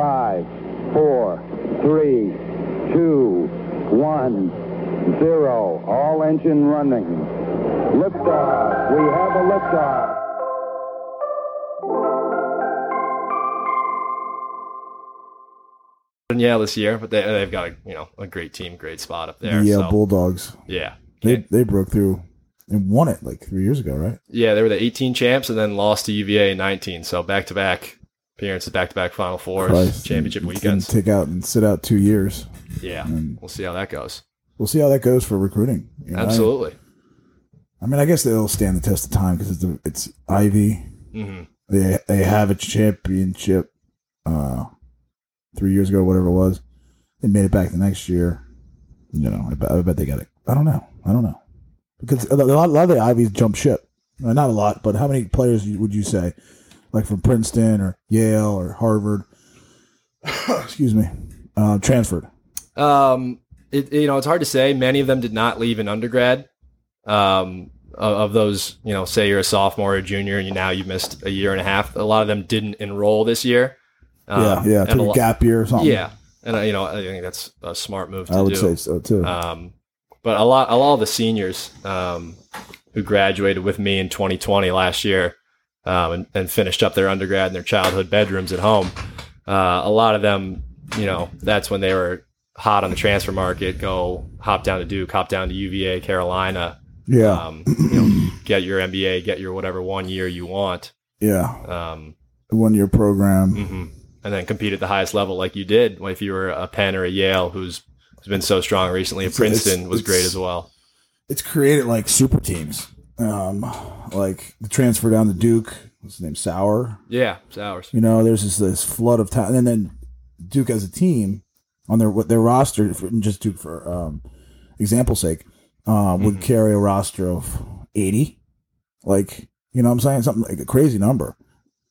Five, four, three, two, one, zero. All engine running. Liftoff. We have a liftoff. And yeah, this year, but they, they've got a you know a great team, great spot up there. the uh, so, Bulldogs. yeah, They they broke through and won it like three years ago, right? yeah, they were the 18 champs and then lost to UVA in 19. So back to back appearances, back to back Final Fours, Christ. championship weekends. Take out and sit out two years. Yeah, And we'll see how that goes. we'll see how that goes for recruiting. you know? Absolutely. I mean, I guess they'll stand the test of time because it's, the- it's Ivy. hmm They they have a championship uh, three years ago, whatever it was. They made it back the next year. You know, I bet, I bet they got it. I don't know. I don't know because a lot, a lot of the Ivies jump ship. Not a lot, but how many players would you say, like from Princeton or Yale or Harvard? excuse me, uh, transferred. Um, it, you know, it's hard to say. Many of them did not leave in undergrad. Um, of, those, you know, say you're a sophomore or a junior, and you now you've missed a year and a half. A lot of them didn't enroll this year. Um, yeah, yeah, took a lo- gap year or something. Yeah, and uh, you know, I think that's a smart move to I would do. say so too. Um, but a lot, a lot of the seniors um, who graduated with me in 2020 last year um, and, and finished up their undergrad in their childhood bedrooms at home. Uh, a lot of them, you know, that's when they were hot on the transfer market. Go hop down to Duke, hop down to UVA, Carolina. yeah, Um, you know, get your MBA, get your whatever one year you want, yeah, um, one year program. hmm and then compete at the highest level like you did. If you were a Penn or a Yale, who's who's been so strong recently, It's- Princeton it's- was great as well. it's created like super teams. Um, like the transfer down to Duke, what's his name, Sowers. Yeah, it's ours. You know, there's this this flood of talent, and then Duke as a team on their what their roster, just Duke for um, example's sake, uh, would Mhm. carry a roster of eighty. Like you know, what I'm saying something like a crazy number,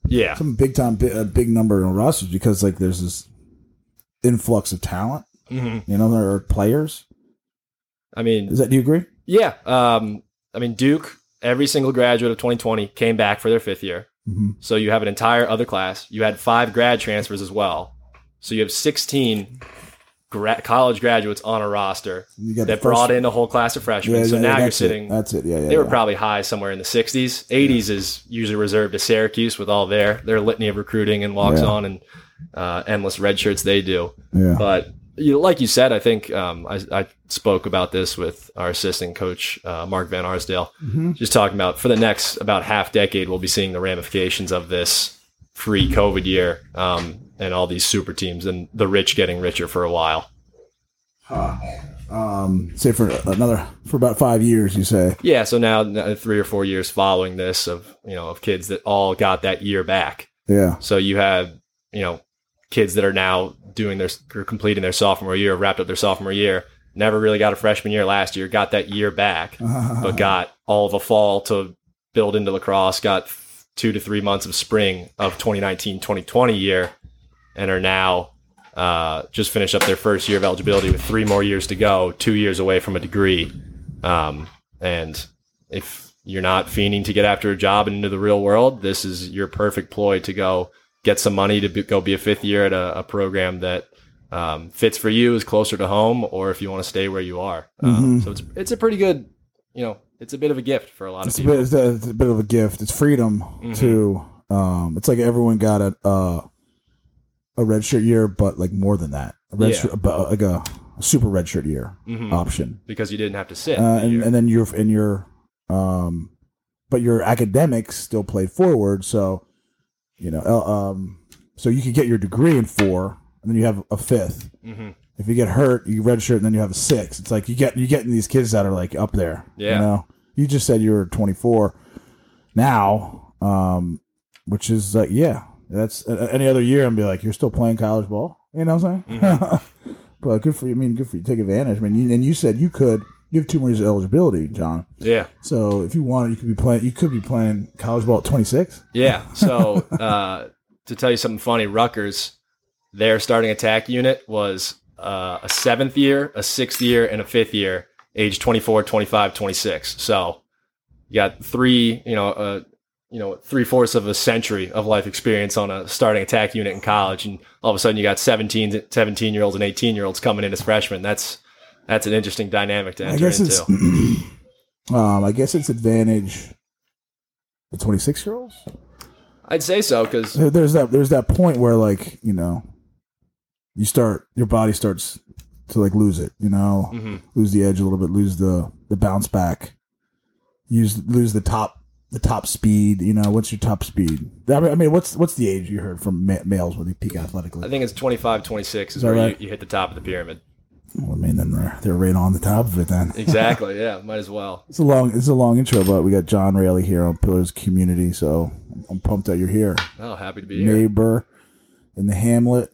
Yeah, some big time, big, a big number in rosters because like there's this influx of talent. hmm You know, there are players. I mean, Is that do you agree? yeah. Um, I mean, Duke. Every single graduate of 2020 came back for their fifth year. hmm So you have an entire other class. You had five grad transfers as well. So you have 16 gra- college graduates on a roster that first- brought in a whole class of freshmen. so now you're sitting. It. That's it. Yeah, yeah. they were probably high somewhere in the 60s. 80s is usually reserved to Syracuse with all their their litany of recruiting and walks Yeah. on and uh, endless red shirts they do. yeah. But you know, like you said, I think um, I, I spoke about this with our assistant coach uh, Mark Van Arsdale. Mhm. Just talking about for the next about half decade, we'll be seeing the ramifications of this free COVID year um, and all these super teams and the rich getting richer for a while. Um, say for another for about five years, you say. Yeah, so now three or four years following this of you know of kids that all got that year back. Yeah, So you had, you know, kids that are now doing their or completing their sophomore year, wrapped up their sophomore year, never really got a freshman year last year, got that year back, but got all of a fall to build into lacrosse, got two to three months of spring of 2019 2020 year, and are now uh, just finished up their first year of eligibility with three more years to go, two years away from a degree. Um, and if you're not fiending to get after a job and into the real world, this is your perfect ploy to go get some money to be, go be a fifth year at a, a program that um, fits for you, is closer to home, or if you want to stay where you are. Um, Mhm. so it's it's a pretty good, you know, it's a bit of a gift for a lot it's of a people. bit. It's a, it's a bit of a gift. It's freedom Mhm. to. Um, it's like everyone got a uh, a red shirt year, but like more than that, a red Yeah. shirt, about like a, a super red shirt year Mhm. option. because you didn't have to sit. Uh, and, and then your and your um, but your academics still played forward, so you know, uh, um, so you could get your degree in four, and then you have a fifth. Mhm. If you get hurt, you redshirt, and then you have a six. It's like you get you getting these kids that are like up there. Yeah. You know, you just said you were 24 now, um, which is like yeah, that's uh, any other year, and be like you're still playing college ball. You know what I'm saying? Mm-hmm. but good for you. I mean, good for you. Take advantage. I mean, you, and you said you could. You have two more years of eligibility, John. yeah, So if you wanted, you could be playing. You could be playing college ball at 26. yeah. So uh, to tell you something funny, Rutgers, their starting attack unit was uh, a seventh year, a sixth year, and a fifth year, age 24, 25, 26. So you got three, you know, uh, you know three fourths of a century of life experience on a starting attack unit in college, and all of a sudden you got 17, 17 year olds and eighteen year olds coming in as freshmen. That's that's an interesting dynamic to I enter guess into. it's um, I guess it's advantage the twenty six year olds. I'd say so because There's that there's that point where like you know, you start your body starts to like lose it. You know, Mhm. lose the edge a little bit, lose the the bounce back, use lose the top the top speed. You know, what's your top speed? I mean, what's what's the age you heard from ma- males when they peak athletically? I think it's 25, 26 is that where right? you, you hit the top of the pyramid. Well, I mean, then they're they're right on the top of it. Then Exactly. yeah, might as well. it's a long it's a long intro, but we got John Rayleigh here on Pillars Community, so I'm pumped that you're here. Oh, happy to be here. Neighbor in the Hamlet.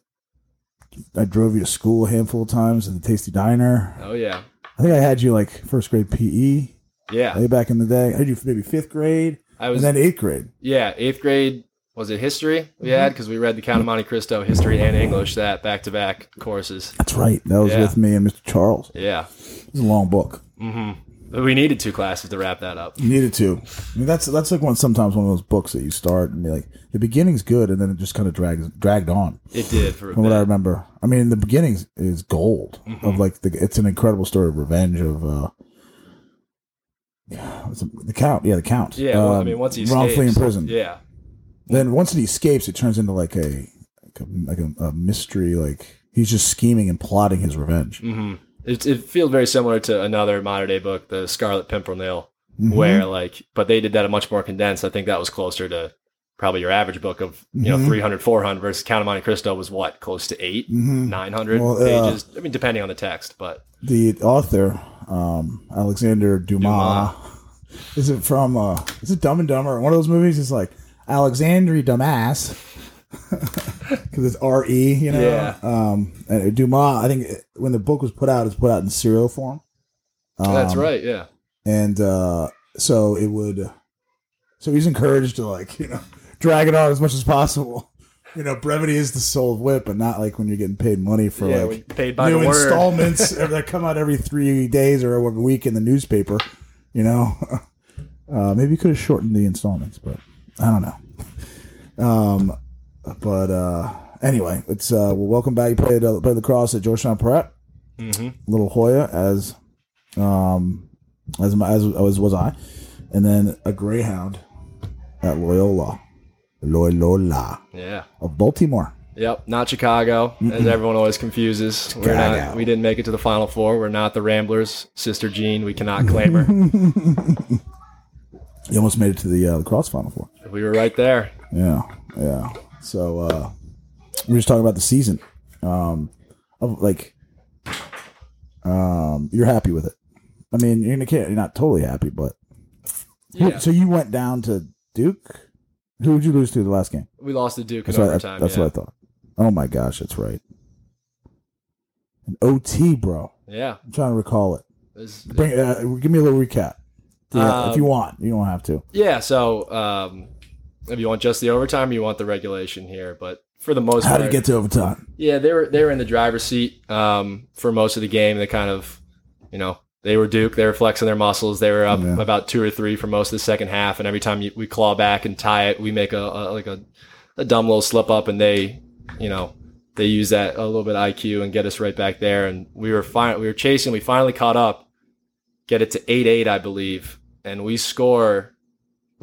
I drove you to school a handful of times at the Tasty Diner. Oh yeah, I think I had you like first grade PE yeah. way back in the day. I had you maybe fifth grade I and was then eighth grade. yeah eighth grade. Was it history we Mm-hmm. had because we read the Count of Monte Cristo history and English that back to back courses. That's right. That was Yeah. with me and Mr. Charles. Yeah, It's a long book. but we needed two classes to wrap that up. You needed to. I mean, that's that's like one sometimes one of those books that you start and be like the beginning's good and then it just kind of drags dragged on. It did for a From what I bit. remember, I mean, the beginning is gold Mm-hmm. of like the. It's an incredible story of revenge of. uh yeah, the count, yeah, the count. Yeah, well, I Um, mean, once he wrongfully escapes, imprisoned, Yeah, then once he escapes, it turns into like a like a, like a, a mystery. Like he's just scheming and plotting his revenge. hmm It, it feels very similar to another modern day book, The Scarlet Pimpernel, Mhm. where like, but they did that a much more condensed. I think that was closer to probably your average book of you know Mhm. 300, 400 versus Count of Monte Cristo was what close to 8 Mhm. 900 Well, uh, pages. I mean, depending on the text, but The author, um, Alexander Dumas, is it from? uh Is it Dumb and Dumber? One of those movies. is like Alexandre Dumas. Because it's R E, you know. Yeah. Um, and Dumas. I think it- when the book was put out, it's put out in serial form. Um, that's right. Yeah, and uh, so it would so he's encouraged to like you know drag it on as much as possible you know brevity is the soul of wit but not like when you're getting paid money for yeah, like paid by new installments that come out every three days or a week in the newspaper you know uh, maybe you could have shortened the installments but i don't know um but uh anyway it's uh well, welcome back you played uh, played lacrosse at georgetown prep hmm little Hoya as um as my, as, as was I, and then a Greyhound at Loyola, Loyola Yeah. of Baltimore. Yep, not Chicago, as everyone always confuses. We're not, we didn't make it to the Final Four. We're not the Ramblers. Sister Jean, we cannot claim her. You almost made it to the uh, lacrosse final four. We were right there. Yeah, yeah. So uh we were just talking about the season. Um, of like, um, you're happy with it. I mean, you're gonna you're not totally happy, but Yeah. so you went down to Duke. Who would you lose to the last game? We lost to Duke That's, in what, I, that's yeah. what I thought. Oh my gosh, that's right. An OT, bro. yeah. I'm trying to recall it. It Bring, uh, give me a little recap. Yeah, Um, if you want, you don't have to. yeah, so um, if you want just the overtime, you want the regulation here. But for the most How part, did it get to overtime? Yeah, they were they were in the driver's seat um, for most of the game. They kind of, you know, they were Duke. They were flexing their muscles. They were up Yeah. about two or three for most of the second half. And every time you, we claw back and tie it, we make a, a like a, a dumb little slip up, and they, you know, they use that a little bit of IQ and get us right back there. And we were fine. We were chasing. We finally caught up. Get it to eight eight, I believe, and we score.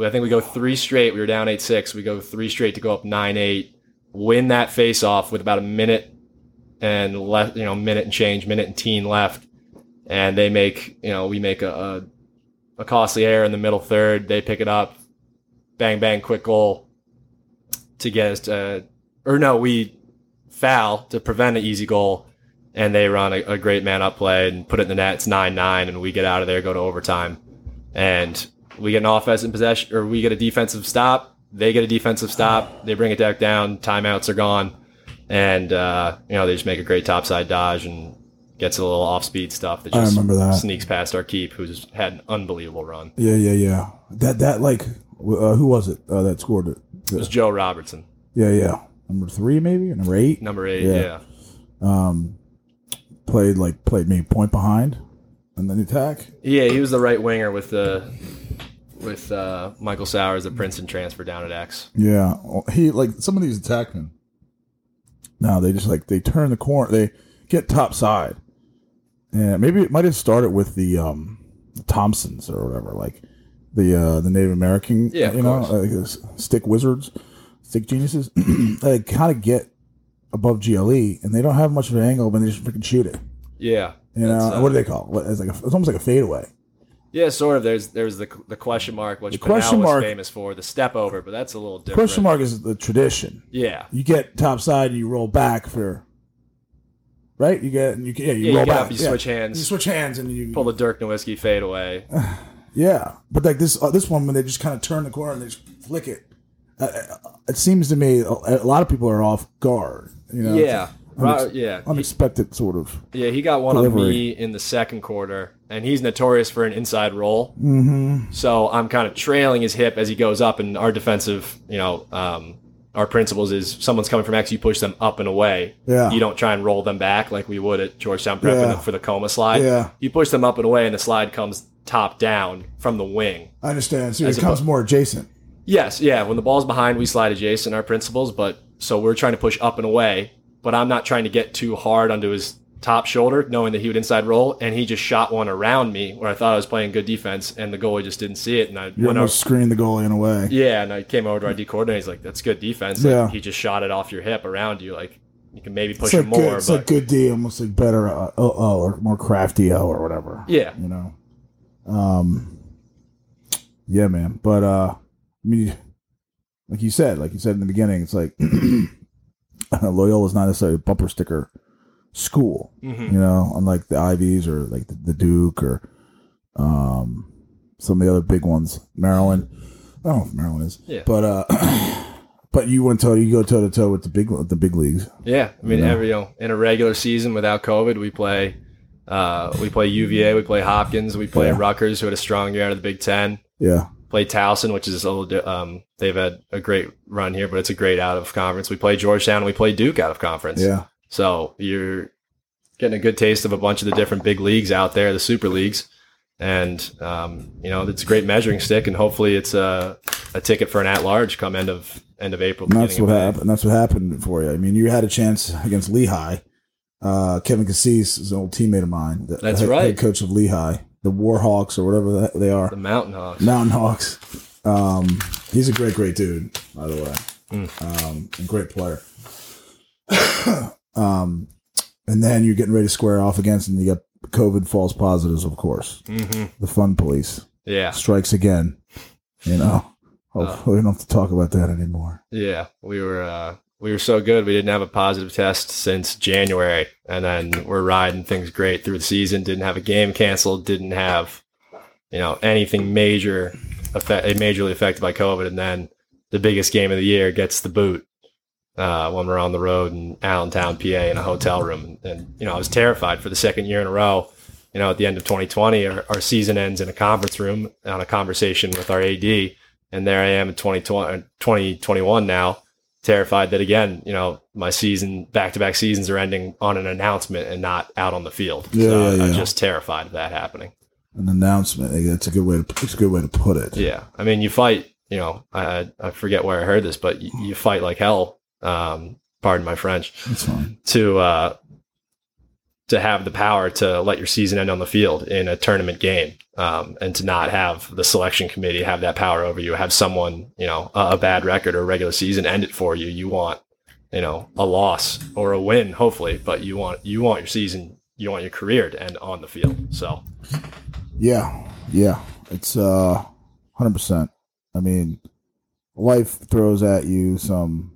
I think we go three straight. We were down eight six. We go three straight to go up nine eight win that face off with about a minute and left, you know, minute and change, minute and teen left. And they make, you know, we make a, a, a costly error in the middle third. They pick it up, bang, bang, quick goal to get us to, or no, we foul to prevent an easy goal. And they run a, a great man up play and put it in the net. It's 9 9, and we get out of there, go to overtime. And we get an offensive possession, or we get a defensive stop. They get a defensive stop. They bring it back down. Timeouts are gone, and uh, you know they just make a great topside dodge and gets a little off speed stuff that I just remember that. sneaks past our keep, who's had an unbelievable run. Yeah, yeah, yeah. That that like uh, who was it uh, that scored it? It was Joe Robertson, Yeah, yeah. Number three, maybe or number eight. number eight. Yeah. Yeah, Um, played like played me point behind, and then the attack. yeah, he was the right winger with the with uh, Michael Sowers, the Princeton transfer down at X. Yeah, he like some of these attackmen. No, they just like they turn the corner, they get top side, and maybe it might have started with the um Thompsons or whatever, like the uh the Native American, Yeah, you know, like stick wizards, stick geniuses. they kind of get above GLE, and they don't have much of an angle, but they just freaking shoot it. Yeah, You know, uh, what do they call it? What, it's like a, it's almost like a fadeaway. Yeah, sort of. There's there's the the question mark, which The question was mark- famous for, the step over, but that's a little different. Question mark is the tradition. Yeah, you get top side and you roll back for right you get you yeah you yeah. You roll back up, you yeah. switch hands, you switch hands and you pull the Dirk Nowitzki fade away. yeah but like this uh, this one when they just kind of turn the corner and they just flick it uh, uh, it seems to me a, a lot of people are off guard you know Yeah, Unex- right, yeah. unexpected sort of Yeah, he got one on Delivery. me in the second quarter, and he's notorious for an inside roll. mm-hmm. So I'm kind of trailing his hip as he goes up, and our defensive, you know, um, our principles is someone's coming from X, you push them up and away. Yeah. You don't try and roll them back like we would at Georgetown Prep Yeah. for, the, for the coma slide. Yeah. You push them up and away, and the slide comes top down from the wing. I understand so it comes oppo- more adjacent Yes, yeah. When the ball's behind, we slide adjacent our principles, but so we're trying to push up and away, but I'm not trying to get too hard onto his top shoulder, knowing that he would inside roll, and he just shot one around me where I thought I was playing good defense, and the goalie just didn't see it, and I you went over. screen the goalie in a way Yeah, and I came over to our D coordinator. He's like, "That's good defense." Like, Yeah. he just shot it off your hip around you. Like you can maybe push like it more, good, it's but like good D almost like better uh, oh, oh or more crafty O or whatever yeah, you know. Um, yeah, man. But uh, I mean, like you said, like you said in the beginning, it's like Loyola's not necessarily a bumper sticker school, hmm you know, unlike the Ivies or like the, the Duke or um some of the other big ones, Maryland. I don't know if Maryland is, Yeah. but uh, but you went toe, you go toe to toe with the big the big leagues. yeah. I mean, Yeah. every you know, in a regular season without COVID, we play. Uh, we play UVA, we play Hopkins, we play Yeah. Rutgers, who had a strong year out of the Big Ten. Yeah, Play Towson, which is a little. Um, they've had a great run here, but it's a great out of conference. We play Georgetown, and we play Duke out of conference. yeah, So you're getting a good taste of a bunch of the different big leagues out there, the super leagues. And, um, you know, it's a great measuring stick and hopefully it's a, a ticket for an at large come end of, end of April. That's what happened. That's what happened for you. I mean, you had a chance against Lehigh. Uh, Kevin Cassese is an old teammate of mine. The That's head, right. Head coach of Lehigh, the Warhawks or whatever that they are, The Mountain Hawks. Mountain Hawks. Um, he's a great, great dude, by the way, Mm. um, and great player. Um, and then you're getting ready to square off against, and you got COVID false positives, of course. hmm The fun police Yeah. strikes again. You know, Uh. we don't have to talk about that anymore. Yeah. We were, uh, we were so good. We didn't have a positive test since January and then we're riding things great through the season. Didn't have a game canceled. Didn't have, you know, anything major affect, majorly affected by COVID. And then the biggest game of the year gets the boot uh, when we're on the road in Allentown, PA, in a hotel room. And, you know, I was terrified for the second year in a row. You know, at the end of 2020, our, our season ends in a conference room on a conversation with our AD. And there I am in 2020, 2021 now, terrified that again, you know, my season, back to back seasons are ending on an announcement and not out on the field. Yeah, so yeah, I'm just terrified of that happening. An announcement. That's a good way to. It's a good way to put it. Yeah. I mean, you fight, you know, I, I forget where I heard this, but you, you fight like hell. Um, pardon my French That's fine. to, uh, to have the power to let your season end on the field in a tournament game, um, and to not have the selection committee have that power over you, have someone, you know, a, a bad record or a regular season end it for you. You want, you know, a loss or a win, hopefully, but you want, you want your season, you want your career to end on the field. So, Yeah, yeah. It's uh, hundred percent. I mean, life throws at you some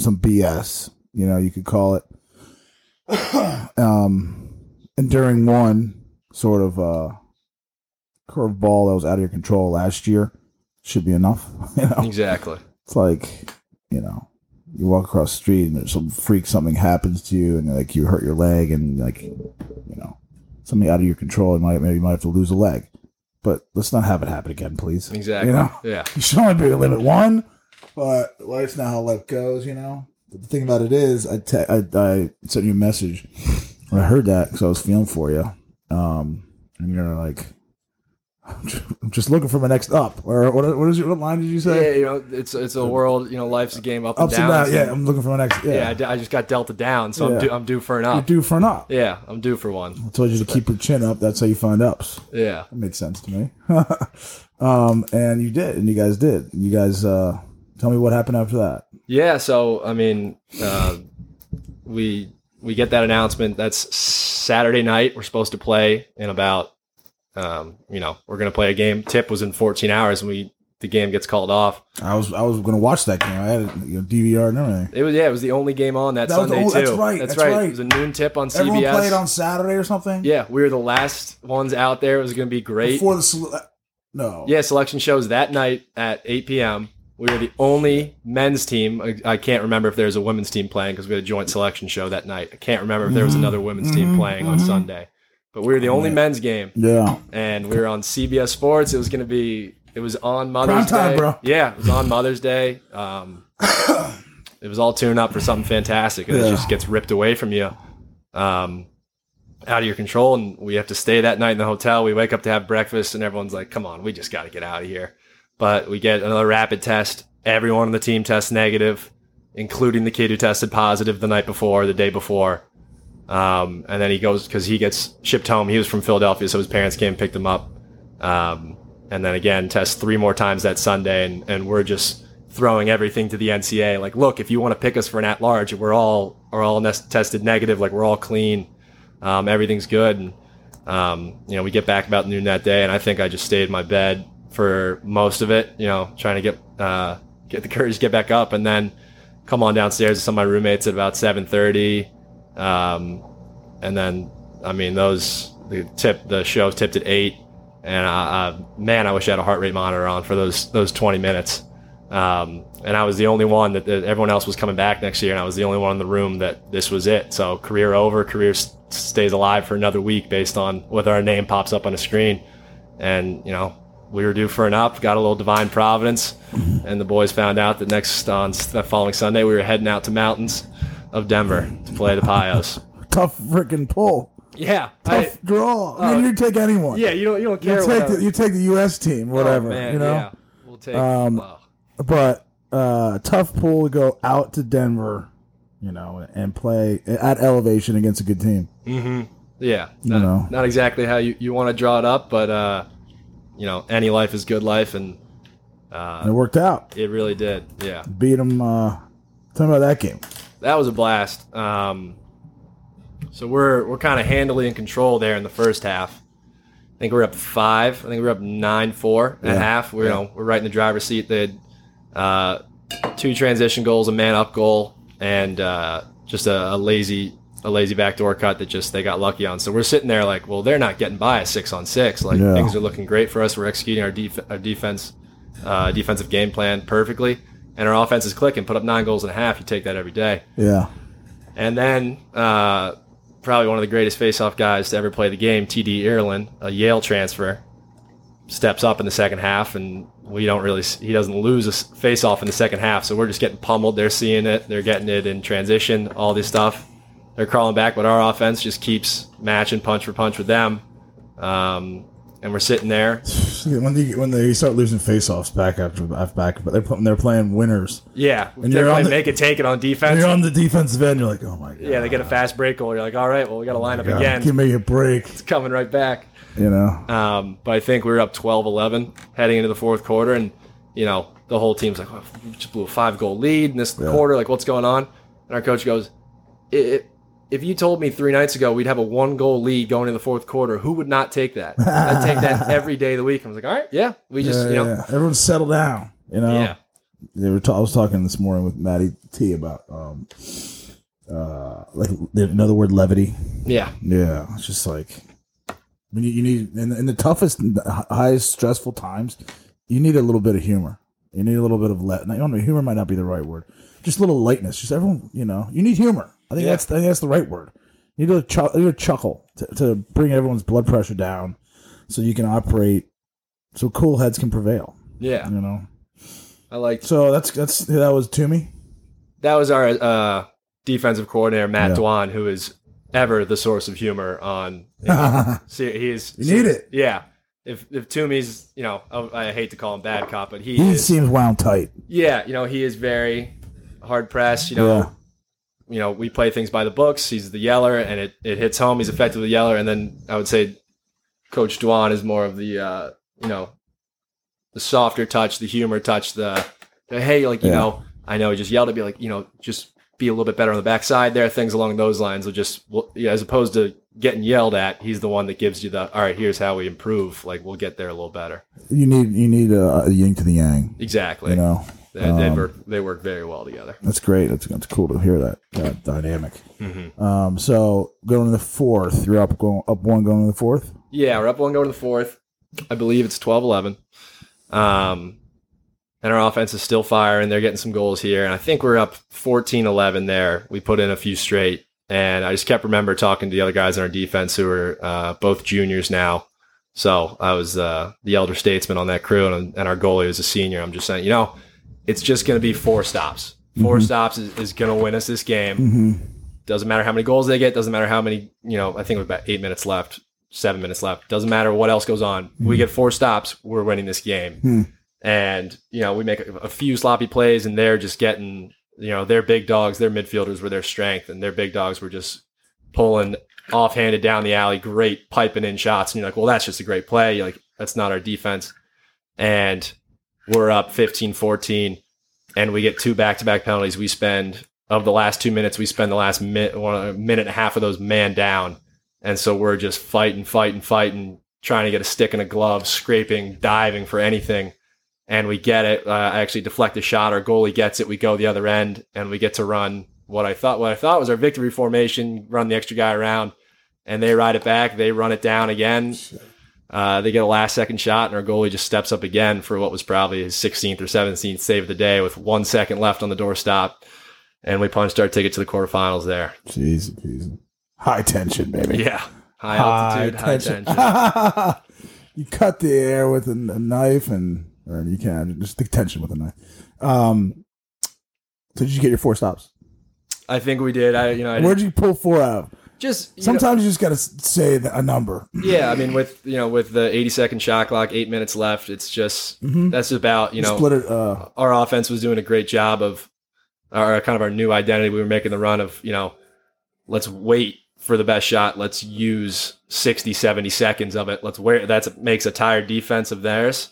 some BS. You know, you could call it. um, and during one sort of uh curveball that was out of your control last year should be enough. You know, exactly. it's like you know you walk across the street and there's some freak something happens to you and like you hurt your leg and like you know something out of your control and might maybe you might have to lose a leg but let's not have it happen again please Exactly. you know Yeah. you should only be limit one but life's not how life goes you know but the thing about it is i te- I, I sent you a message when i heard that because i was feeling for you um and you're like I'm just looking for my next up. Or what? What is your what line did you say? Yeah, you know, it's it's a world. You know, life's a game up and Ups down. and downs. Yeah, I'm looking for my next. Yeah, yeah. I d- I, just got dealt a down, so Yeah. I'm due, I'm due for an you're up. due for an up. Yeah, I'm due for one. I told you to keep your chin up. That's how you find ups. Yeah. That made sense to me. um, and you did, and you guys did. You guys, uh, tell me what happened after that. Yeah, so I mean, uh, we we get that announcement. That's Saturday night. We're supposed to play in about, um, you know, we're gonna play a game. Tip was in 14 hours, and we the game gets called off. I was I was going to watch that game. I had you know, DVR and everything. It was yeah, it was the only game on that, That was the Sunday only- too. that's right, That's, that's right. right. It was a noon tip on Everyone CBS. played on Saturday or something. yeah, we were the last ones out there. It was gonna be great. Before the uh, no. Yeah, selection shows that night at 8 p.m. We were the only men's team. I, I can't remember if there was a women's team playing because we had a joint selection show that night. I can't remember if there was another women's team playing on Sunday. But we were the only men's game, Yeah. and we were on CBS Sports. It was going to be. It was on Mother's time, Day, bro. Yeah, it was on Mother's Day. Um, it was all tuned up for something fantastic, and it Yeah. just gets ripped away from you, um, out of your control. And we have to stay that night in the hotel. We wake up to have breakfast, and everyone's like, "Come on, we just got to get out of here." But we get another rapid test. Everyone on the team tests negative, including the kid who tested positive the night before, the day before. Um, and then he goes because he gets shipped home. He was from Philadelphia, so his parents came and picked him up. Um, and then again, test three more times that Sunday, and, and we're just throwing everything to the NCAA. Like, look, if you want to pick us for an at large, we're all are all tested negative. Like, we're all clean. Um, everything's good. And um, you know, we get back about noon that day, and I think I just stayed in my bed for most of it. You know, trying to get uh, get the courage to get back up, and then come on downstairs to some of my roommates at about seven thirty. Um, and then, I mean, those the tip the show tipped at eight, and man, I wish I had a heart rate monitor on for those those twenty minutes. Um, and I was the only one that, that everyone else was coming back next year, and I was the only one in the room that this was it. So career over, career stays alive for another week based on whether our name pops up on a screen. And you know, we were due for an up, got a little divine providence, and the boys found out that next on that following Sunday we were heading out to mountains of Denver to play the Pios. Tough freaking pull. Yeah, I, Tough draw. I mean, you take anyone. yeah, you don't you don't You care. take the, you take the U.S. team, whatever. Oh, man, you know. yeah. we'll take. Um, oh. but uh tough pull to go out to Denver, you know, and play at elevation against a good team. Mm-hmm. Yeah, You not, know. not exactly how you, you want to draw it up, but uh, you know, any life is good life, and And it worked out. it really did. Yeah, Beat them. Uh, tell me about that game. that was a blast. Um, so we're we're kind of handily in control there in the first half. I think we're up five. I think we're up nine four at Yeah. half. We're you know we're right in the driver's seat. They had uh, two transition goals, a man up goal, and uh, just a, a lazy a lazy backdoor cut that just they got lucky on. So we're sitting there like, well, they're not getting by a six on six. Like Yeah. things are looking great for us. We're executing our, def- our defense uh, defensive game plan perfectly, and our offense is clicking. Put up nine goals and a half. You take that every day. Yeah. And then uh, probably one of the greatest face-off guys to ever play the game, T.D. Ierlan, a Yale transfer, steps up in the second half, and we don't really. He doesn't lose a face-off in the second half, so we're just getting pummeled. They're seeing it. They're getting it in transition. All this stuff. They're crawling back, but our offense just keeps matching punch for punch with them. Um, and we're sitting there. When they when they start losing faceoffs back after back, but they're pl- they're playing winners. Yeah, And they're you're on playing the- make it take it on defense. you're on the defensive end. You're like, oh my god. yeah, they get a fast break goal. You're like, all right, well, we got to line up God, again. Give me a break. It's coming right back. You know. Um, but I think we were up 12 11 heading into the fourth quarter. And, you know, the whole team's like, well, we just blew a five goal lead in this quarter. Like, what's going on? And our coach goes, "I- if you told me three nights ago we'd have a one goal lead going into the fourth quarter, who would not take that? I'd take that every day of the week. I was like, all right, yeah. We just, Yeah, you know, yeah. Everyone settle down. You know. yeah. They were. ta- I was talking this morning with Maddie T about um, uh, like another word, levity. Yeah. Yeah, it's just like when you, you need in, in the toughest, highest stressful times, you need a little bit of humor. You need a little bit of let. I don't know, humor might not be the right word. Just a little lightness. Just everyone, you know, you need humor. I think Yeah. that's I think that's the right word. You need a, ch- need a chuckle to, to bring everyone's blood pressure down, so you can operate, so cool heads can prevail. Yeah. You know. I like. So that's that's that was Toomey. that was our uh, defensive coordinator, Matt Yeah. Dwan, who is ever the source of humor on. You know, see, he's You need it. Yeah, if if Toomey's, you know, I, I hate to call him bad cop, but he, He is, seems wound tight. yeah, you know, he is very hard pressed. You know, Yeah. You know, we play things by the books. He's the yeller, and it, it hits home. He's effectively the yeller, and then I would say Coach Dwan is more of the uh, you know the softer touch, the humor touch, the, the hey, like you Yeah. know, I know, he just yelled at me, like you know, just be a little bit better on the backside there, things along those lines. Will just well, yeah, as opposed to getting yelled at, he's the one that gives you the all right. Here's how we improve. Like we'll get there a little better. You need you need a, a yin to the yang. Exactly. You know, they, they um, work they work very well together. that's great. That's that's cool to hear that that dynamic. hmm Um, so going to the fourth, you're up going up one going to the fourth. Yeah, we're up one going to the fourth. I believe it's 12 11. Um, and our offense is still firing. They're getting some goals here. And I think we're up 14 11 there. We put in a few straight. And I just kept remember talking to the other guys on our defense who are uh, both juniors now. So I was uh, the elder statesman on that crew, and, and our goalie was a senior. I'm just saying, you know, it's just going to be four stops. 4 stops is, is going to win us this game. Mm-hmm. Doesn't matter how many goals they get. Doesn't matter how many, you know, I think with about eight minutes left, seven minutes left. Doesn't matter what else goes on. We get four stops, we're winning this game. Hmm. And, you know, we make a, a few sloppy plays and they're just getting, you know, their big dogs, their midfielders were their strength and their big dogs were just pulling offhanded down the alley, great piping in shots. And you're like, well, that's just a great play. You're like, that's not our defense. And we're up 15 14 and we get two back to back penalties. We spend of the last two minutes, we spend the last minute, minute and a half of those man down, and so we're just fighting, fighting, fighting, trying to get a stick and a glove, scraping, diving for anything, and we get it. Uh, I actually deflect a shot. Our goalie gets it. We go the other end, and we get to run what I thought. What I thought was our victory formation. Run the extra guy around, and they ride it back. They run it down again. Uh, they get a last second shot, and our goalie just steps up again for what was probably his 16th or 17th save of the day with one second left on the doorstop. And we punched our ticket to the quarterfinals there. Jeez, jeez. High tension, baby. Yeah. High altitude, high tension. you cut the air with a, a knife, and or you can just the tension with a knife. Um, so did you get your four stops? I think we did. I, you know, I Where'd you pull four out? Just you know- Sometimes you just got to say a number. yeah. I mean, with you know, with the 80 second shot clock, eight minutes left, it's just that's about you know Split it. Uh, our offense was doing a great job of our kind of our new identity. We were making the run of, you know, let's wait for the best shot. Let's use 60, 70 seconds of it. Let's wear that makes a tired defense of theirs.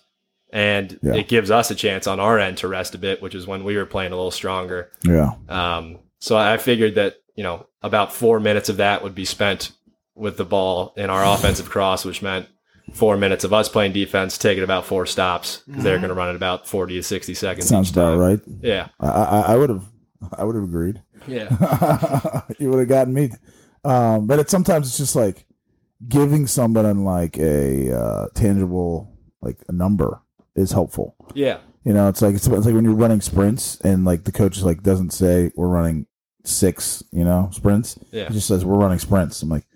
And Yeah. it gives us a chance on our end to rest a bit, which is when we were playing a little stronger. yeah. Um, so I figured that, you know, about four minutes of that would be spent with the ball in our offensive cross, which meant four minutes of us playing defense, taking about four stops because they're going to run it about 40 to 60 seconds. Sounds each about time. right. Yeah. I, I, I would have. I would have agreed. Yeah. you would have gotten me. Um, but it's sometimes it's just like giving someone like a uh, tangible like a number is helpful. Yeah. You know, it's like it's, it's like when you're running sprints and like the coach is like doesn't say we're running six, you know, sprints. Yeah. He just says we're running sprints. I'm like,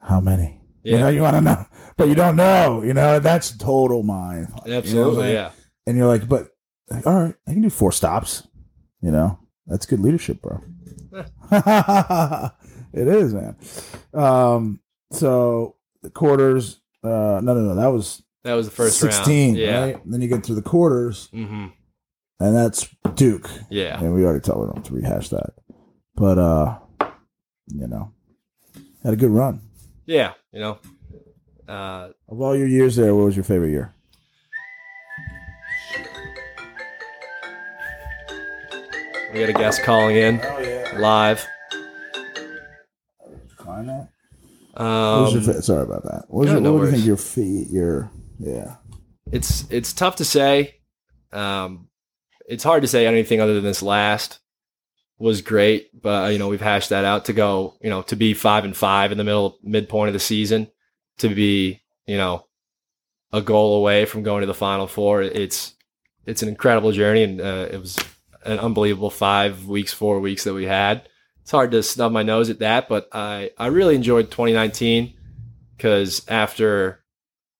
how many? You know, you want to know, but you don't know. You know, that's total mind. You know, Absolutely. yeah. And you're like, but like, all right, I can do four stops. You know, that's good leadership, bro. it is, man. Um, so the quarters. Uh, no, no, no. That was That was the first sixteen, round. Yeah. right? Then you get through the quarters, mm-hmm. and that's Duke. Yeah. And we already told them to rehash that. But uh, you know, had a good run. Yeah. You know, uh, Of all your years there, what was your favorite year? we got a guest calling in Oh yeah. live. Decline that. Your Um, fa- sorry about that. What, was no, your, no what do you think your feet, your yeah. it's it's tough to say. Um, it's hard to say anything other than this last was great, but you know we've hashed that out to go. You know to be five and five in the middle midpoint of the season, to be you know a goal away from going to the final four. It's it's an incredible journey, and uh, it was an unbelievable five weeks, four weeks that we had. It's hard to snub my nose at that, but I I really enjoyed 2019 because after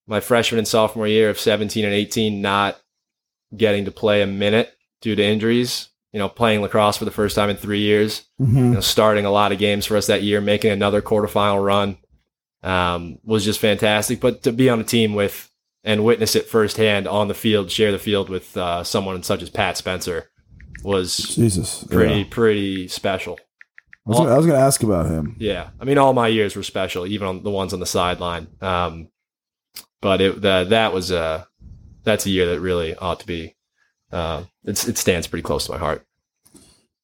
my freshman and sophomore year of 17 and 18 not getting to play a minute due to injuries you know playing lacrosse for the first time in three years Mm-hmm. you know starting a lot of games for us that year making another quarterfinal run um, was just fantastic. But to be on a team with and witness it firsthand on the field, share the field with uh, someone such as Pat Spencer was Jesus, pretty Yeah. pretty special. I was, gonna, I was gonna ask about him. Yeah, I mean, all my years were special, even on the ones on the sideline. Um, but it the, that was a that's a year that really ought to be. Uh, it's, it stands pretty close to my heart.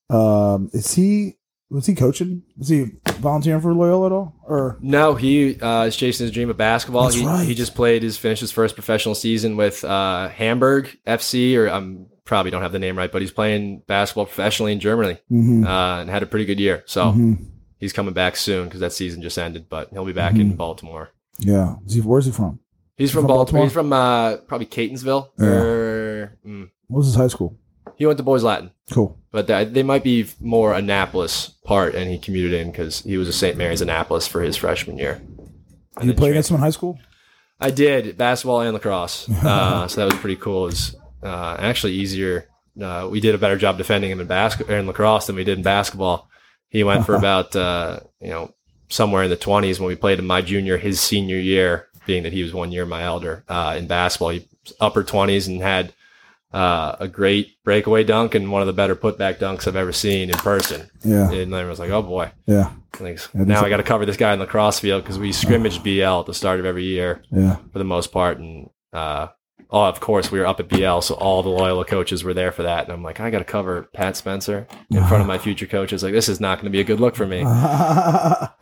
Um, is he was he coaching? Was he volunteering for Loyola at all? Or No, he uh, is chasing his dream of basketball. That's he, right. he just played his finished his first professional season with uh, Hamburg FC, or I'm probably don't have the name right, but he's playing basketball professionally in Germany Mhm. uh, and had a pretty good year. So Mhm. he's coming back soon because that season just ended, but he'll be back in Baltimore. yeah, is he, where's he from? He's from, From Baltimore. Baltimore? He's from uh, probably Catonsville. Yeah. Or, mm, What was his high school? He went to Boys Latin, Cool. but they, they might be more Annapolis part, and he commuted in because he was a St. Mary's Annapolis for his freshman year. And you play against him in high school? I did basketball and lacrosse, uh, so that was pretty cool. It was uh, actually easier. Uh, we did a better job defending him in basketball in lacrosse than we did in basketball. He went for about uh, you know somewhere in the twenties when we played him my junior, his senior year, being that he was one year my elder uh, in basketball. He was upper twenties and had uh, a great breakaway dunk and one of the better putback dunks I've ever seen in person. Yeah, And I was like, oh boy, yeah, thanks. Yeah, now I got to cover this guy in the cross field because we scrimmaged BL at the start of every year yeah. for the most part. And uh, oh, of course, we were up at BL, so all the Loyola coaches were there for that. And I'm like, I got to cover Pat Spencer in front of my future coaches. Like, this is not going to be a good look for me.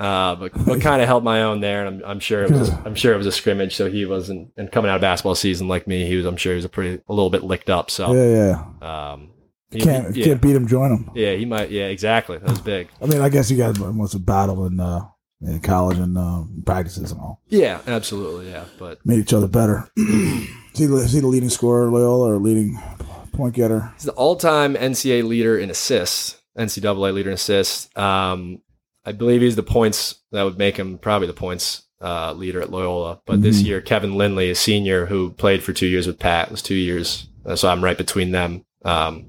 Uh, but but kind of held my own there, and I'm, I'm sure it was I'm sure it was a scrimmage. So he wasn't, and coming out of basketball season like me, he was. I'm sure he was a pretty a little bit licked up. So yeah, yeah. um, he- Can't yeah, can't beat him, join him. yeah, he might. Yeah, exactly. That was big. I mean, I guess you guys must have battled in uh, in college and uh, practices and all. Yeah, absolutely. Yeah, but Made each other better. is, he, is he the leading scorer Loyola or leading point getter? He's the all-time NCAA leader in assists, NCAA leader in assists. Um, I believe he's the points that would make him probably the points uh, leader at Loyola. But this Mhm. year, Kevin Lindley, a senior who played for two years with Pat, was two years. Uh, so I'm right between them. Um,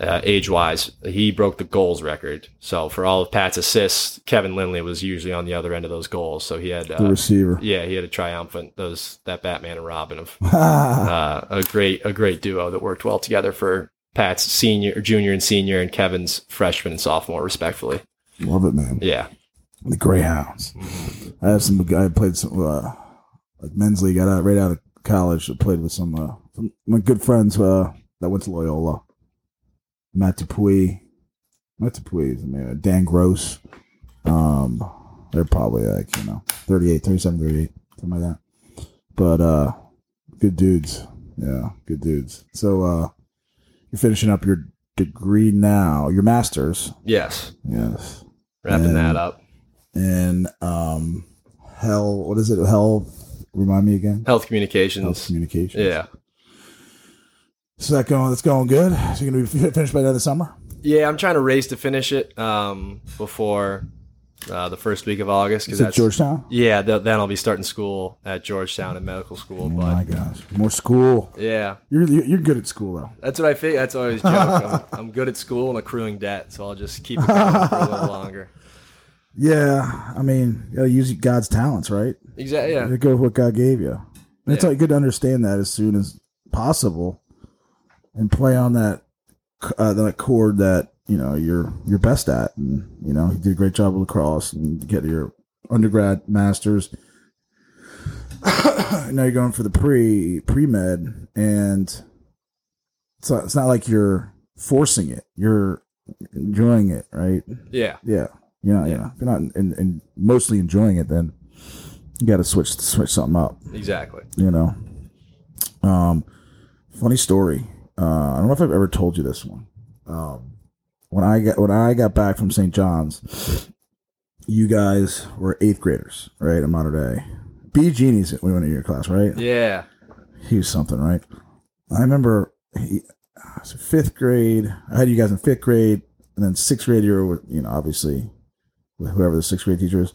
uh, age-wise, he broke the goals record. So for all of Pat's assists, Kevin Lindley was usually on the other end of those goals. So he had, The uh, receiver. yeah, he had a triumphant those that Batman and Robin of uh, a great a great duo that worked well together for Pat's senior, junior, and senior, and Kevin's freshman and sophomore, respectfully. Love it, man. Yeah, The Greyhounds. I have some guy played some uh, like men's league. Got out right out of college. I Played with some uh, some my good friends uh, that went to Loyola. Matt Dupuy, is man. Dan Gross. Um, they're probably like you know 38, 37, 38, something like that. But uh, good dudes. Yeah, good dudes. So uh, you're finishing up your degree now, your master's. yes, Yes wrapping And- that up. and um hell what is it hell remind me again Health communications. health communications. communication Yeah, so that going that's going good so you're gonna be finished by the end of the summer yeah. I'm trying to race to finish it um, before uh, the first week of August is it georgetown yeah. Th- then I'll be starting school at Georgetown in medical school. oh But my gosh more school yeah, you're you're good at school though that's what I think. That's always joke. I'm, I'm good at school and accruing debt, so I'll just keep it going for a little longer. yeah i mean you gotta use god's talents right Exactly. Yeah. gotta go with what god gave you and it's like good to understand that as soon as possible and play on that uh, that chord that you know you're you're best at and you know you did a great job with lacrosse and get your undergrad masters now you're going for the pre pre med and it's not, it's not like you're forcing it you're enjoying it right Yeah. yeah you know yeah if you're not in, in mostly enjoying it then you got to switch switch something up Exactly. you know. Um, funny story. Uh, I don't know if I've ever told you this one. Um, when I got when I got back from St. John's, you guys were eighth graders, right? At Mater Dei. B Genie's we went to your class, right? Yeah. He was something, right? I remember he, uh, so fifth grade. I had you guys in fifth grade, and then sixth grade you were, with, you know, obviously with whoever the sixth grade teacher is.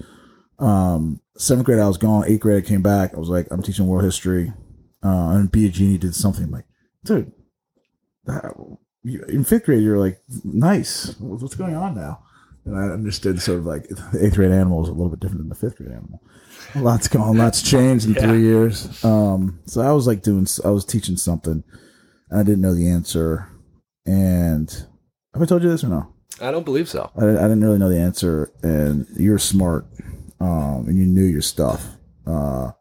Um, seventh grade I was gone. Eighth grade I came back. I was like, I'm teaching world history. Uh, and B Genie did something like, dude, in fifth grade you're like, nice. What's going on now? and I understood sort of like the eighth grade animal is a little bit different than the fifth grade animal. Lots gone, lots changed in Yeah. three years. Um, so I was like doing, I was teaching something, and I didn't know the answer. And have I told you this or no? I don't believe so. I, I didn't really know the answer, and you're smart, um, and you knew your stuff. Uh,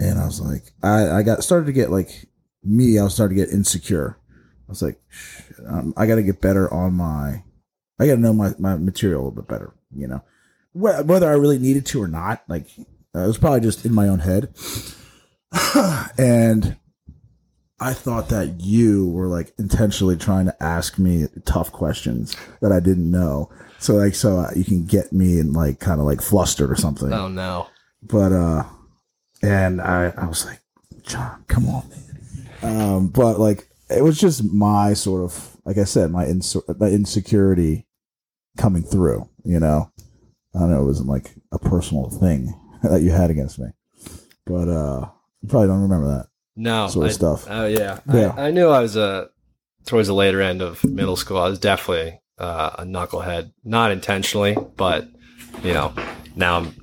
and I was like, I, I got started to get like me. I was starting to get insecure. I was like, um, I got to get better on my. I got to know my my material a little bit better. You know, whether I really needed to or not. Like, uh, it was probably just in my own head, and I thought that you were like intentionally trying to ask me tough questions that I didn't know. So like, so uh, you can get me and like kind of like flustered or something. Oh no. But, uh, and I, I was like, John, come on, man. Um, but like, it was just my sort of, like I said, my, my insecurity coming through, you know? I don't know. It wasn't like a personal thing that you had against me, but, uh, you probably don't remember that. No. Sort of I- stuff. Oh yeah. Yeah. I, I knew I was a towards the later end of middle school. I was definitely uh, a knucklehead, not intentionally, but you know, now I'm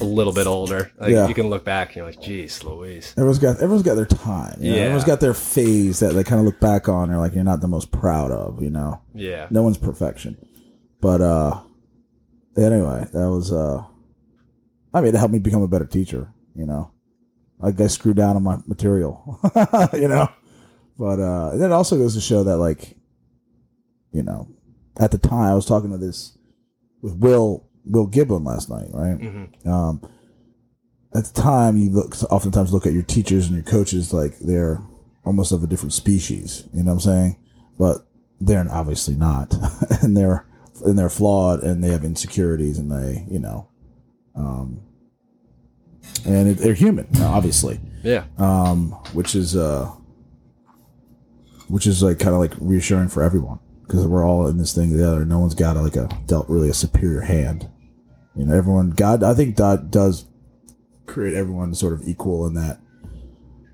a little bit older. Like, Yeah. You can look back and you're like, geez, Louise. Everyone's got everyone's got their time. You know? Yeah. Everyone's got their phase that they kind of look back on. They're like, you're not the most proud of. You know, Yeah. no one's perfection. But uh, anyway, that was uh, I mean, it helped me become a better teacher. You know, like I screwed down on my material. you know, but uh, it also goes to show that like, you know, at the time I was talking to this with Will Will Giblin last night, right? hmm um, at the time you look oftentimes look at your teachers and your coaches like they're almost of a different species you know what i'm saying? But they're obviously not. And they're and they're flawed and they have insecurities and they you know um and it, they're human obviously. Yeah. um, which is uh, which is like kind of like reassuring for everyone because we're all in this thing together. No one's got like a dealt really a superior hand. You know, everyone God. I think God does create everyone sort of equal in that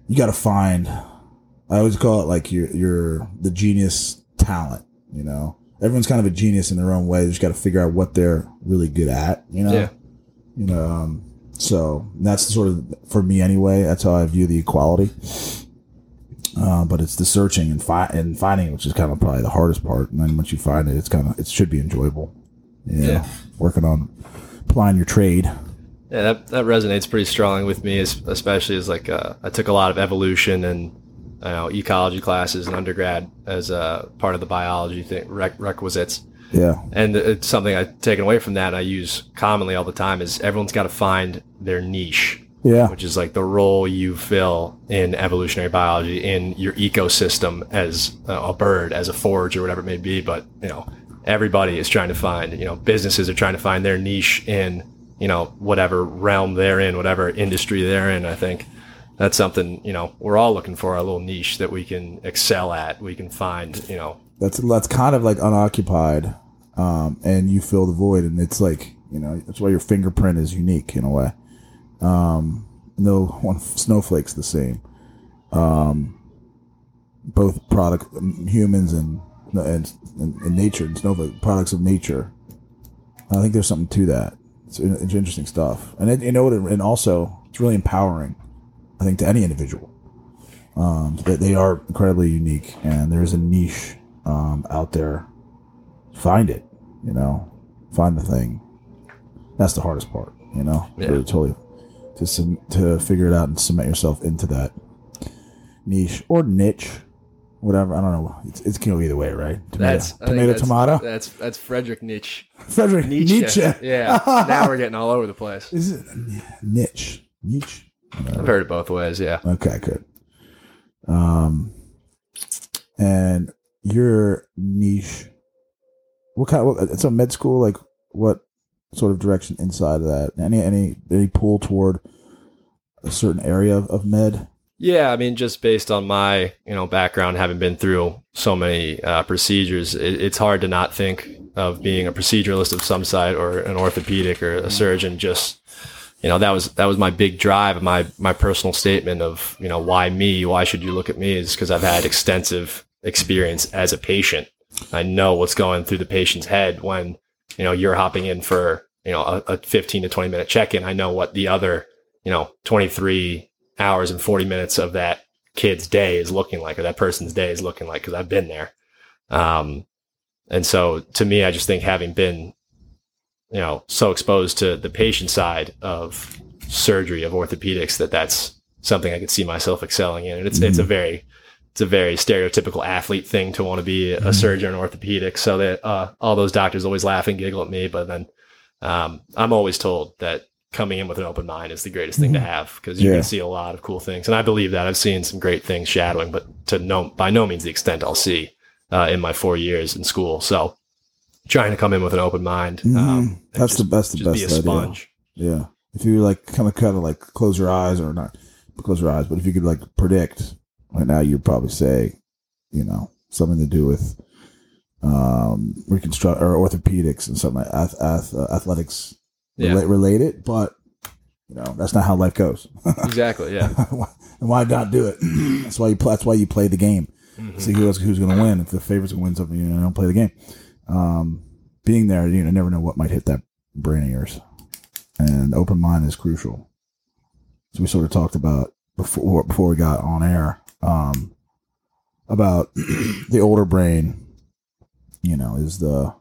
you got to find. I always call it like your your the genius talent. You know, everyone's kind of a genius in their own way. They just got to figure out what they're really good at. You know, Yeah. you know um, so that's sort of for me anyway that's how i view the equality uh, but it's the searching and, fi- and finding it, which is kind of probably the hardest part. And then once you find it it's kind of it should be enjoyable. You know, Yeah. working on applying your trade. Yeah, that, that resonates pretty strongly with me, especially as like uh, I took a lot of evolution and you know ecology classes in undergrad as a part of the biology thing, rec- requisites. yeah. And it's something I've taken away from that I use commonly all the time is everyone's got to find their niche, yeah which is like the role you fill in evolutionary biology in your ecosystem as a bird, as a forage or whatever it may be. But, you know, everybody is trying to find, you know, businesses are trying to find their niche in, you know, whatever realm they're in, whatever industry they're in. I think that's something, you know, we're all looking for a little niche that we can excel at. We can find, you know, that's that's kind of like unoccupied um, and you fill the void and it's like you know that's why your fingerprint is unique in a way um, no one snowflake's the same. Um, both product humans and and, and, and nature and snowflake products of nature. I think there's something to that. It's, it's interesting stuff. And it, you know what and also it's really empowering i think to any individual. Um, that they are incredibly unique and there's a niche um, out there. Find it you know. Find the thing. That's the hardest part you know. Yeah. to totally to sum- to figure it out and cement yourself into that niche or niche whatever i don't know it's, it's can go either way right tomato, that's tomato that's- tomato That's that's Frederick Nietzsche. frederick Nietzsche. nietzsche, Yeah. now we're getting all over the place. is it niche niche I've heard it both ways. Yeah. Okay, good. Um, and your niche, what kind of, a med school, like what sort of direction inside of that? Any, any, any pull toward a certain area of, of med? Yeah, I mean, just based on my you know background, having been through so many uh, procedures, it, it's hard to not think of being a proceduralist of some side or an orthopedic or a surgeon. Just you know, that was that was my big drive, my my personal statement of you know why me, why should you look at me, is because I've had extensive experience as a patient. I know what's going through the patient's head when you know, you're hopping in for, you know, a, a 15 to 20 minute check in. I know what the other, you know, 23 hours and 40 minutes of that kid's day is looking like, or that person's day is looking like, cause I've been there. Um, and so to me, I just think having been, you know, so exposed to the patient side of surgery of orthopedics that that's something I could see myself excelling in. And it's, it's a very, it's a very stereotypical athlete thing to want to be a surgeon in orthopedics. So that, uh, all those doctors always laugh and giggle at me, but then, um, I'm always told that coming in with an open mind is the greatest thing to have because you Yeah. can see a lot of cool things. And I believe that I've seen some great things shadowing, but to no, by no means the extent I'll see, uh, in my four years in school. So trying to come in with an open mind. Um, Mhm. and That's just- the that's the best be a idea. sponge. Yeah. If you like kind of kind of like close your eyes or not close your eyes, but if you could like predict right now, you'd probably say, you know, something to do with um reconstruct or orthopedics and something like ath- ath- uh, athletics Yeah. rela- related, but you know, that's not how life goes. Exactly. Yeah. and why not do it? that's why you play, that's why you play the game. Mhm. See who else, who's going to win. If the favorites win something, you know, don't play the game. Um, being there, you know, never know what might hit that brain of yours, and open mind is crucial. So we sort of talked about before before we got on air um, about the older brain. You know, is the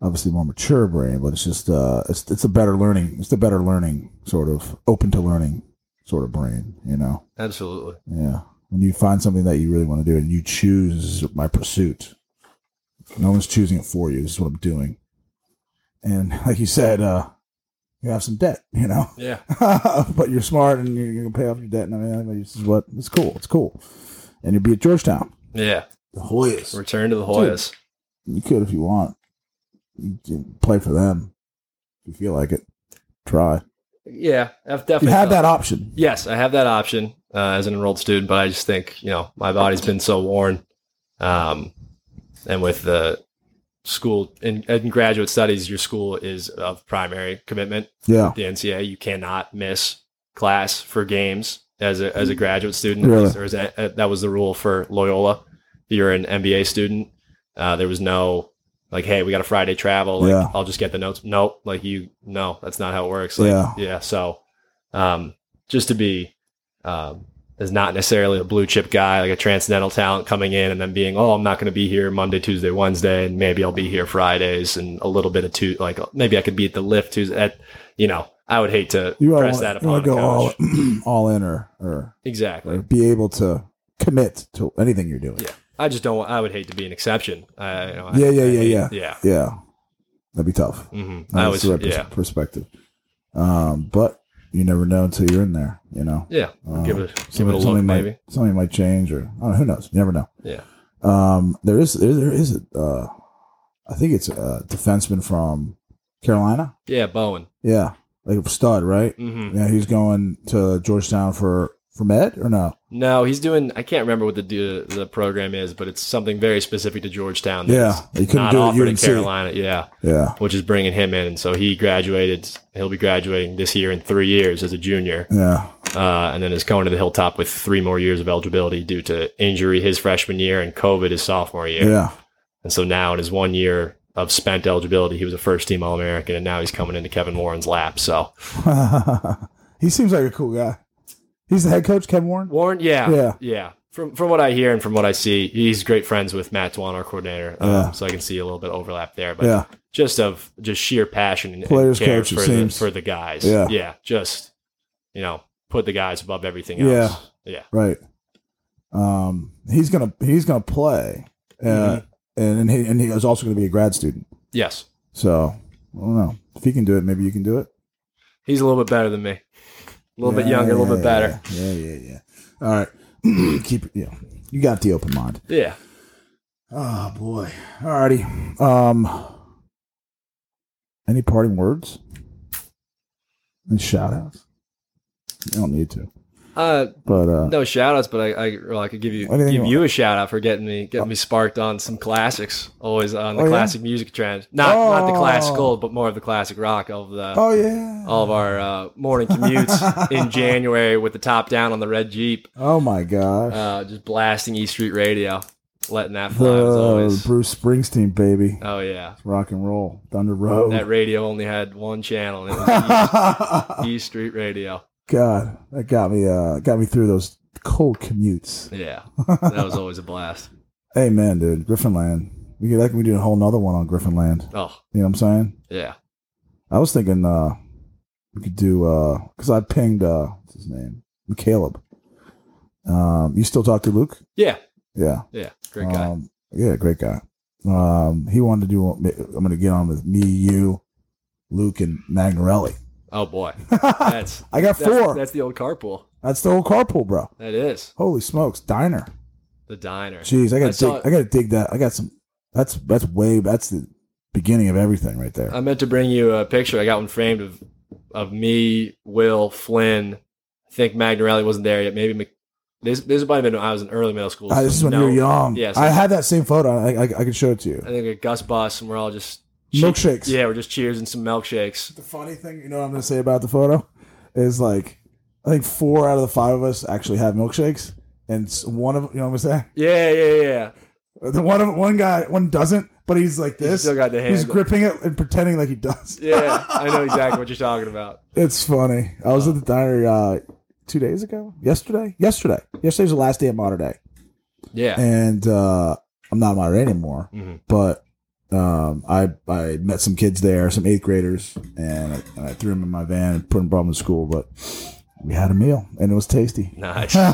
obviously more mature brain, but it's just uh, it's it's a better learning. It's the better learning sort of open to learning sort of brain. You know. Absolutely. Yeah. When you find something that you really want to do and you choose my pursuit, no one's choosing it for you. This is what I'm doing. And like you said, uh, you have some debt, you know, Yeah. but you're smart and you're, you're going to pay off your debt. And I mean, this is what it's cool. It's cool. And you'll be at Georgetown. Yeah. The Hoyas. Return to the Hoyas. You could if you want. You can play for them if you feel like it. Try. Yeah. I've definitely. You definitely have felt- that option. Yes, I have that option uh, as an enrolled student, but I just think you know my body's been so worn, um, and with the school in, in graduate studies, your school is of primary commitment. Yeah. The NCAA, you cannot miss class for games as a as a graduate student. Really? There was a, that was the rule for Loyola. If you're an MBA student, uh, there was no like, hey, we got a Friday travel. Like, Yeah. I'll just get the notes. Nope. Like you, no, that's not how it works. Like, Yeah. yeah. So, um, just to be, um, is not necessarily a blue chip guy, like a transcendental talent coming in and then being, oh, I'm not going to be here Monday, Tuesday, Wednesday, and maybe I'll be here Fridays and a little bit of two, like maybe I could be at the lift Tuesday. At, you know, I would hate to You press that upon a go all, coach. all in or, or exactly. or be able to commit to anything you're doing. Yeah. I just don't. want- I would hate to be an exception. I, you know, I- Yeah, yeah, I yeah, hate- yeah. yeah. Yeah. That'd be tough. hmm I was, see that pers- yeah, perspective. Um, but you never know until you're in there, you know. yeah. Um, give it, give it a something, look, something maybe. might something might change or I don't know, who knows? You never know. Yeah. Um, there is there, there is a uh, I think it's a defenseman from Carolina. Yeah, Bowen. Yeah, like a stud, right? hmm Yeah, he's going to Georgetown for for med or no? No, he's doing. I can't remember what the the, the program is, but it's something very specific to Georgetown. Yeah, he couldn't not do it at offered at UNC. Carolina. Yeah, Yeah, which is bringing him in, and so he graduated. He'll be graduating this year in three years as a junior, yeah, uh, and then is going to the Hilltop with three more years of eligibility due to injury his freshman year and COVID his sophomore year. yeah. And so now in his one year of spent eligibility, he was a first team All American, and now he's coming into Kevin Warin's lap. So he seems like a cool guy. He's the head coach, Kevin Warin. Warin, yeah, Yeah. yeah. From from what I hear and from what I see, he's great friends with Matt Dwan, our coordinator. Um, Yeah. So I can see a little bit of overlap there, but Yeah, just of just sheer passion and, and Players care coach, for the for the guys. Yeah. yeah. Just you know, put the guys above everything else. Yeah, yeah, right. Um, he's gonna he's gonna play, uh, Mhm. and and he, and he is also going to be a grad student. yes, So I don't know if he can do it. Maybe you can do it. he's a little bit better than me. A little bit Yeah, younger, a little bit yeah, better. Yeah, yeah, yeah. All right, keep you know you got the open mind. Yeah. Oh boy. All righty. Um, any parting words? Any shout outs? You don't need to, Uh, but uh, no shout outs, but I, I, well, I could give you give you you a shout out for getting me getting me sparked on some classics. Always on the Oh, yeah? classic music trend. Not not the Oh. classical, but more of the classic rock of the oh yeah, all of our uh, morning commutes in January with the top down on the red Jeep, Oh my gosh. uh, just blasting E Street Radio. letting that fly The always. Bruce Springsteen, baby. Oh yeah, Rock and roll. Thunder Road. that radio only had one channel. And it was God, East, East Street Radio. That got me. Uh, got me through those cold commutes. Yeah, that was always a blast. Hey man, dude, Griffinland. We could like we do a whole nother one on Griffinland. Oh You know what I'm saying? yeah, I was thinking uh we could do uh because I pinged uh what's his name? Caleb. Um you still talk to Luke? yeah, Yeah. yeah. Great guy. Um, yeah, great guy. Um he wanted to do I'm gonna get on with me, you, Luke and Magnarelli. Oh boy, that's I got that's, four. That's the old carpool. That's the old carpool, bro. That is Holy smokes, diner. the diner. Jeez, I gotta I dig I gotta dig that. I got some that's that's way that's the beginning of everything right there. I meant to bring you a picture. I got one framed of of me, Will, Flynn. I think Magnarelli wasn't there yet. Maybe Mc, this this might have been when I was in early middle school. Ah, this so is when no- you were young. Yeah, so- I had that same photo. I, I, I can show it to you. I think a Gus bus, and we're all just Milkshakes. Yeah, we're just cheers and some milkshakes. The funny thing, you know, what I'm going to say about the photo is like, I think four out of the five of us actually have milkshakes, and one of you know what I'm saying. Yeah, yeah, yeah. The one of one guy, one doesn't, but he's like He's this. still got the He's gripping it and pretending like he does. Yeah, I know exactly what you're talking about. It's funny. I was at the diner uh, two days ago. Yesterday. Yesterday. Yesterday's the last day of Mater Dei, Yeah, and uh, I'm not Mater Dei anymore. Mhm. But um, I I met some kids there, some eighth graders, and I, and I threw them in my van and put them brought them to school. But we had a meal, and it was tasty. nice. yeah,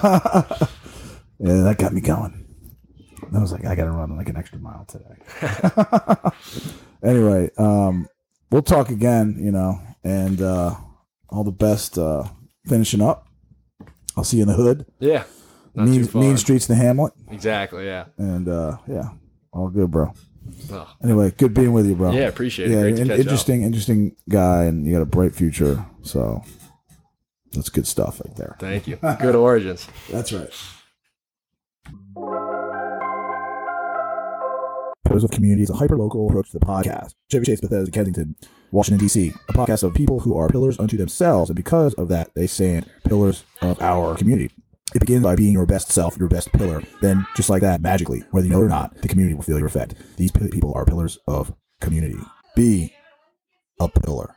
that got me going. I was like, I got to run like an extra mile today. anyway, um, we'll talk again, you know, and uh, all the best uh, finishing up. I'll see you in the hood, Yeah, mean, mean streets, in the Hamlet, Exactly. Yeah. and uh, yeah, all good, bro. Oh, Anyway, good being with you, bro. yeah, appreciate it. yeah, Great to in- catch up. interesting, interesting guy, and you got a bright future. So that's good stuff right there. Thank you. Good origins. That's right. Pillars of Community is a hyper-local approach to the podcast. Chevy Chase, Bethesda, Kensington, Washington, D.C. A podcast of people who are pillars unto themselves, and because of that, they stand pillars of our community. It begins by being your best self, your best pillar. Then, just like that, magically, whether you know it or not, the community will feel your effect. These people are pillars of community. Be a pillar.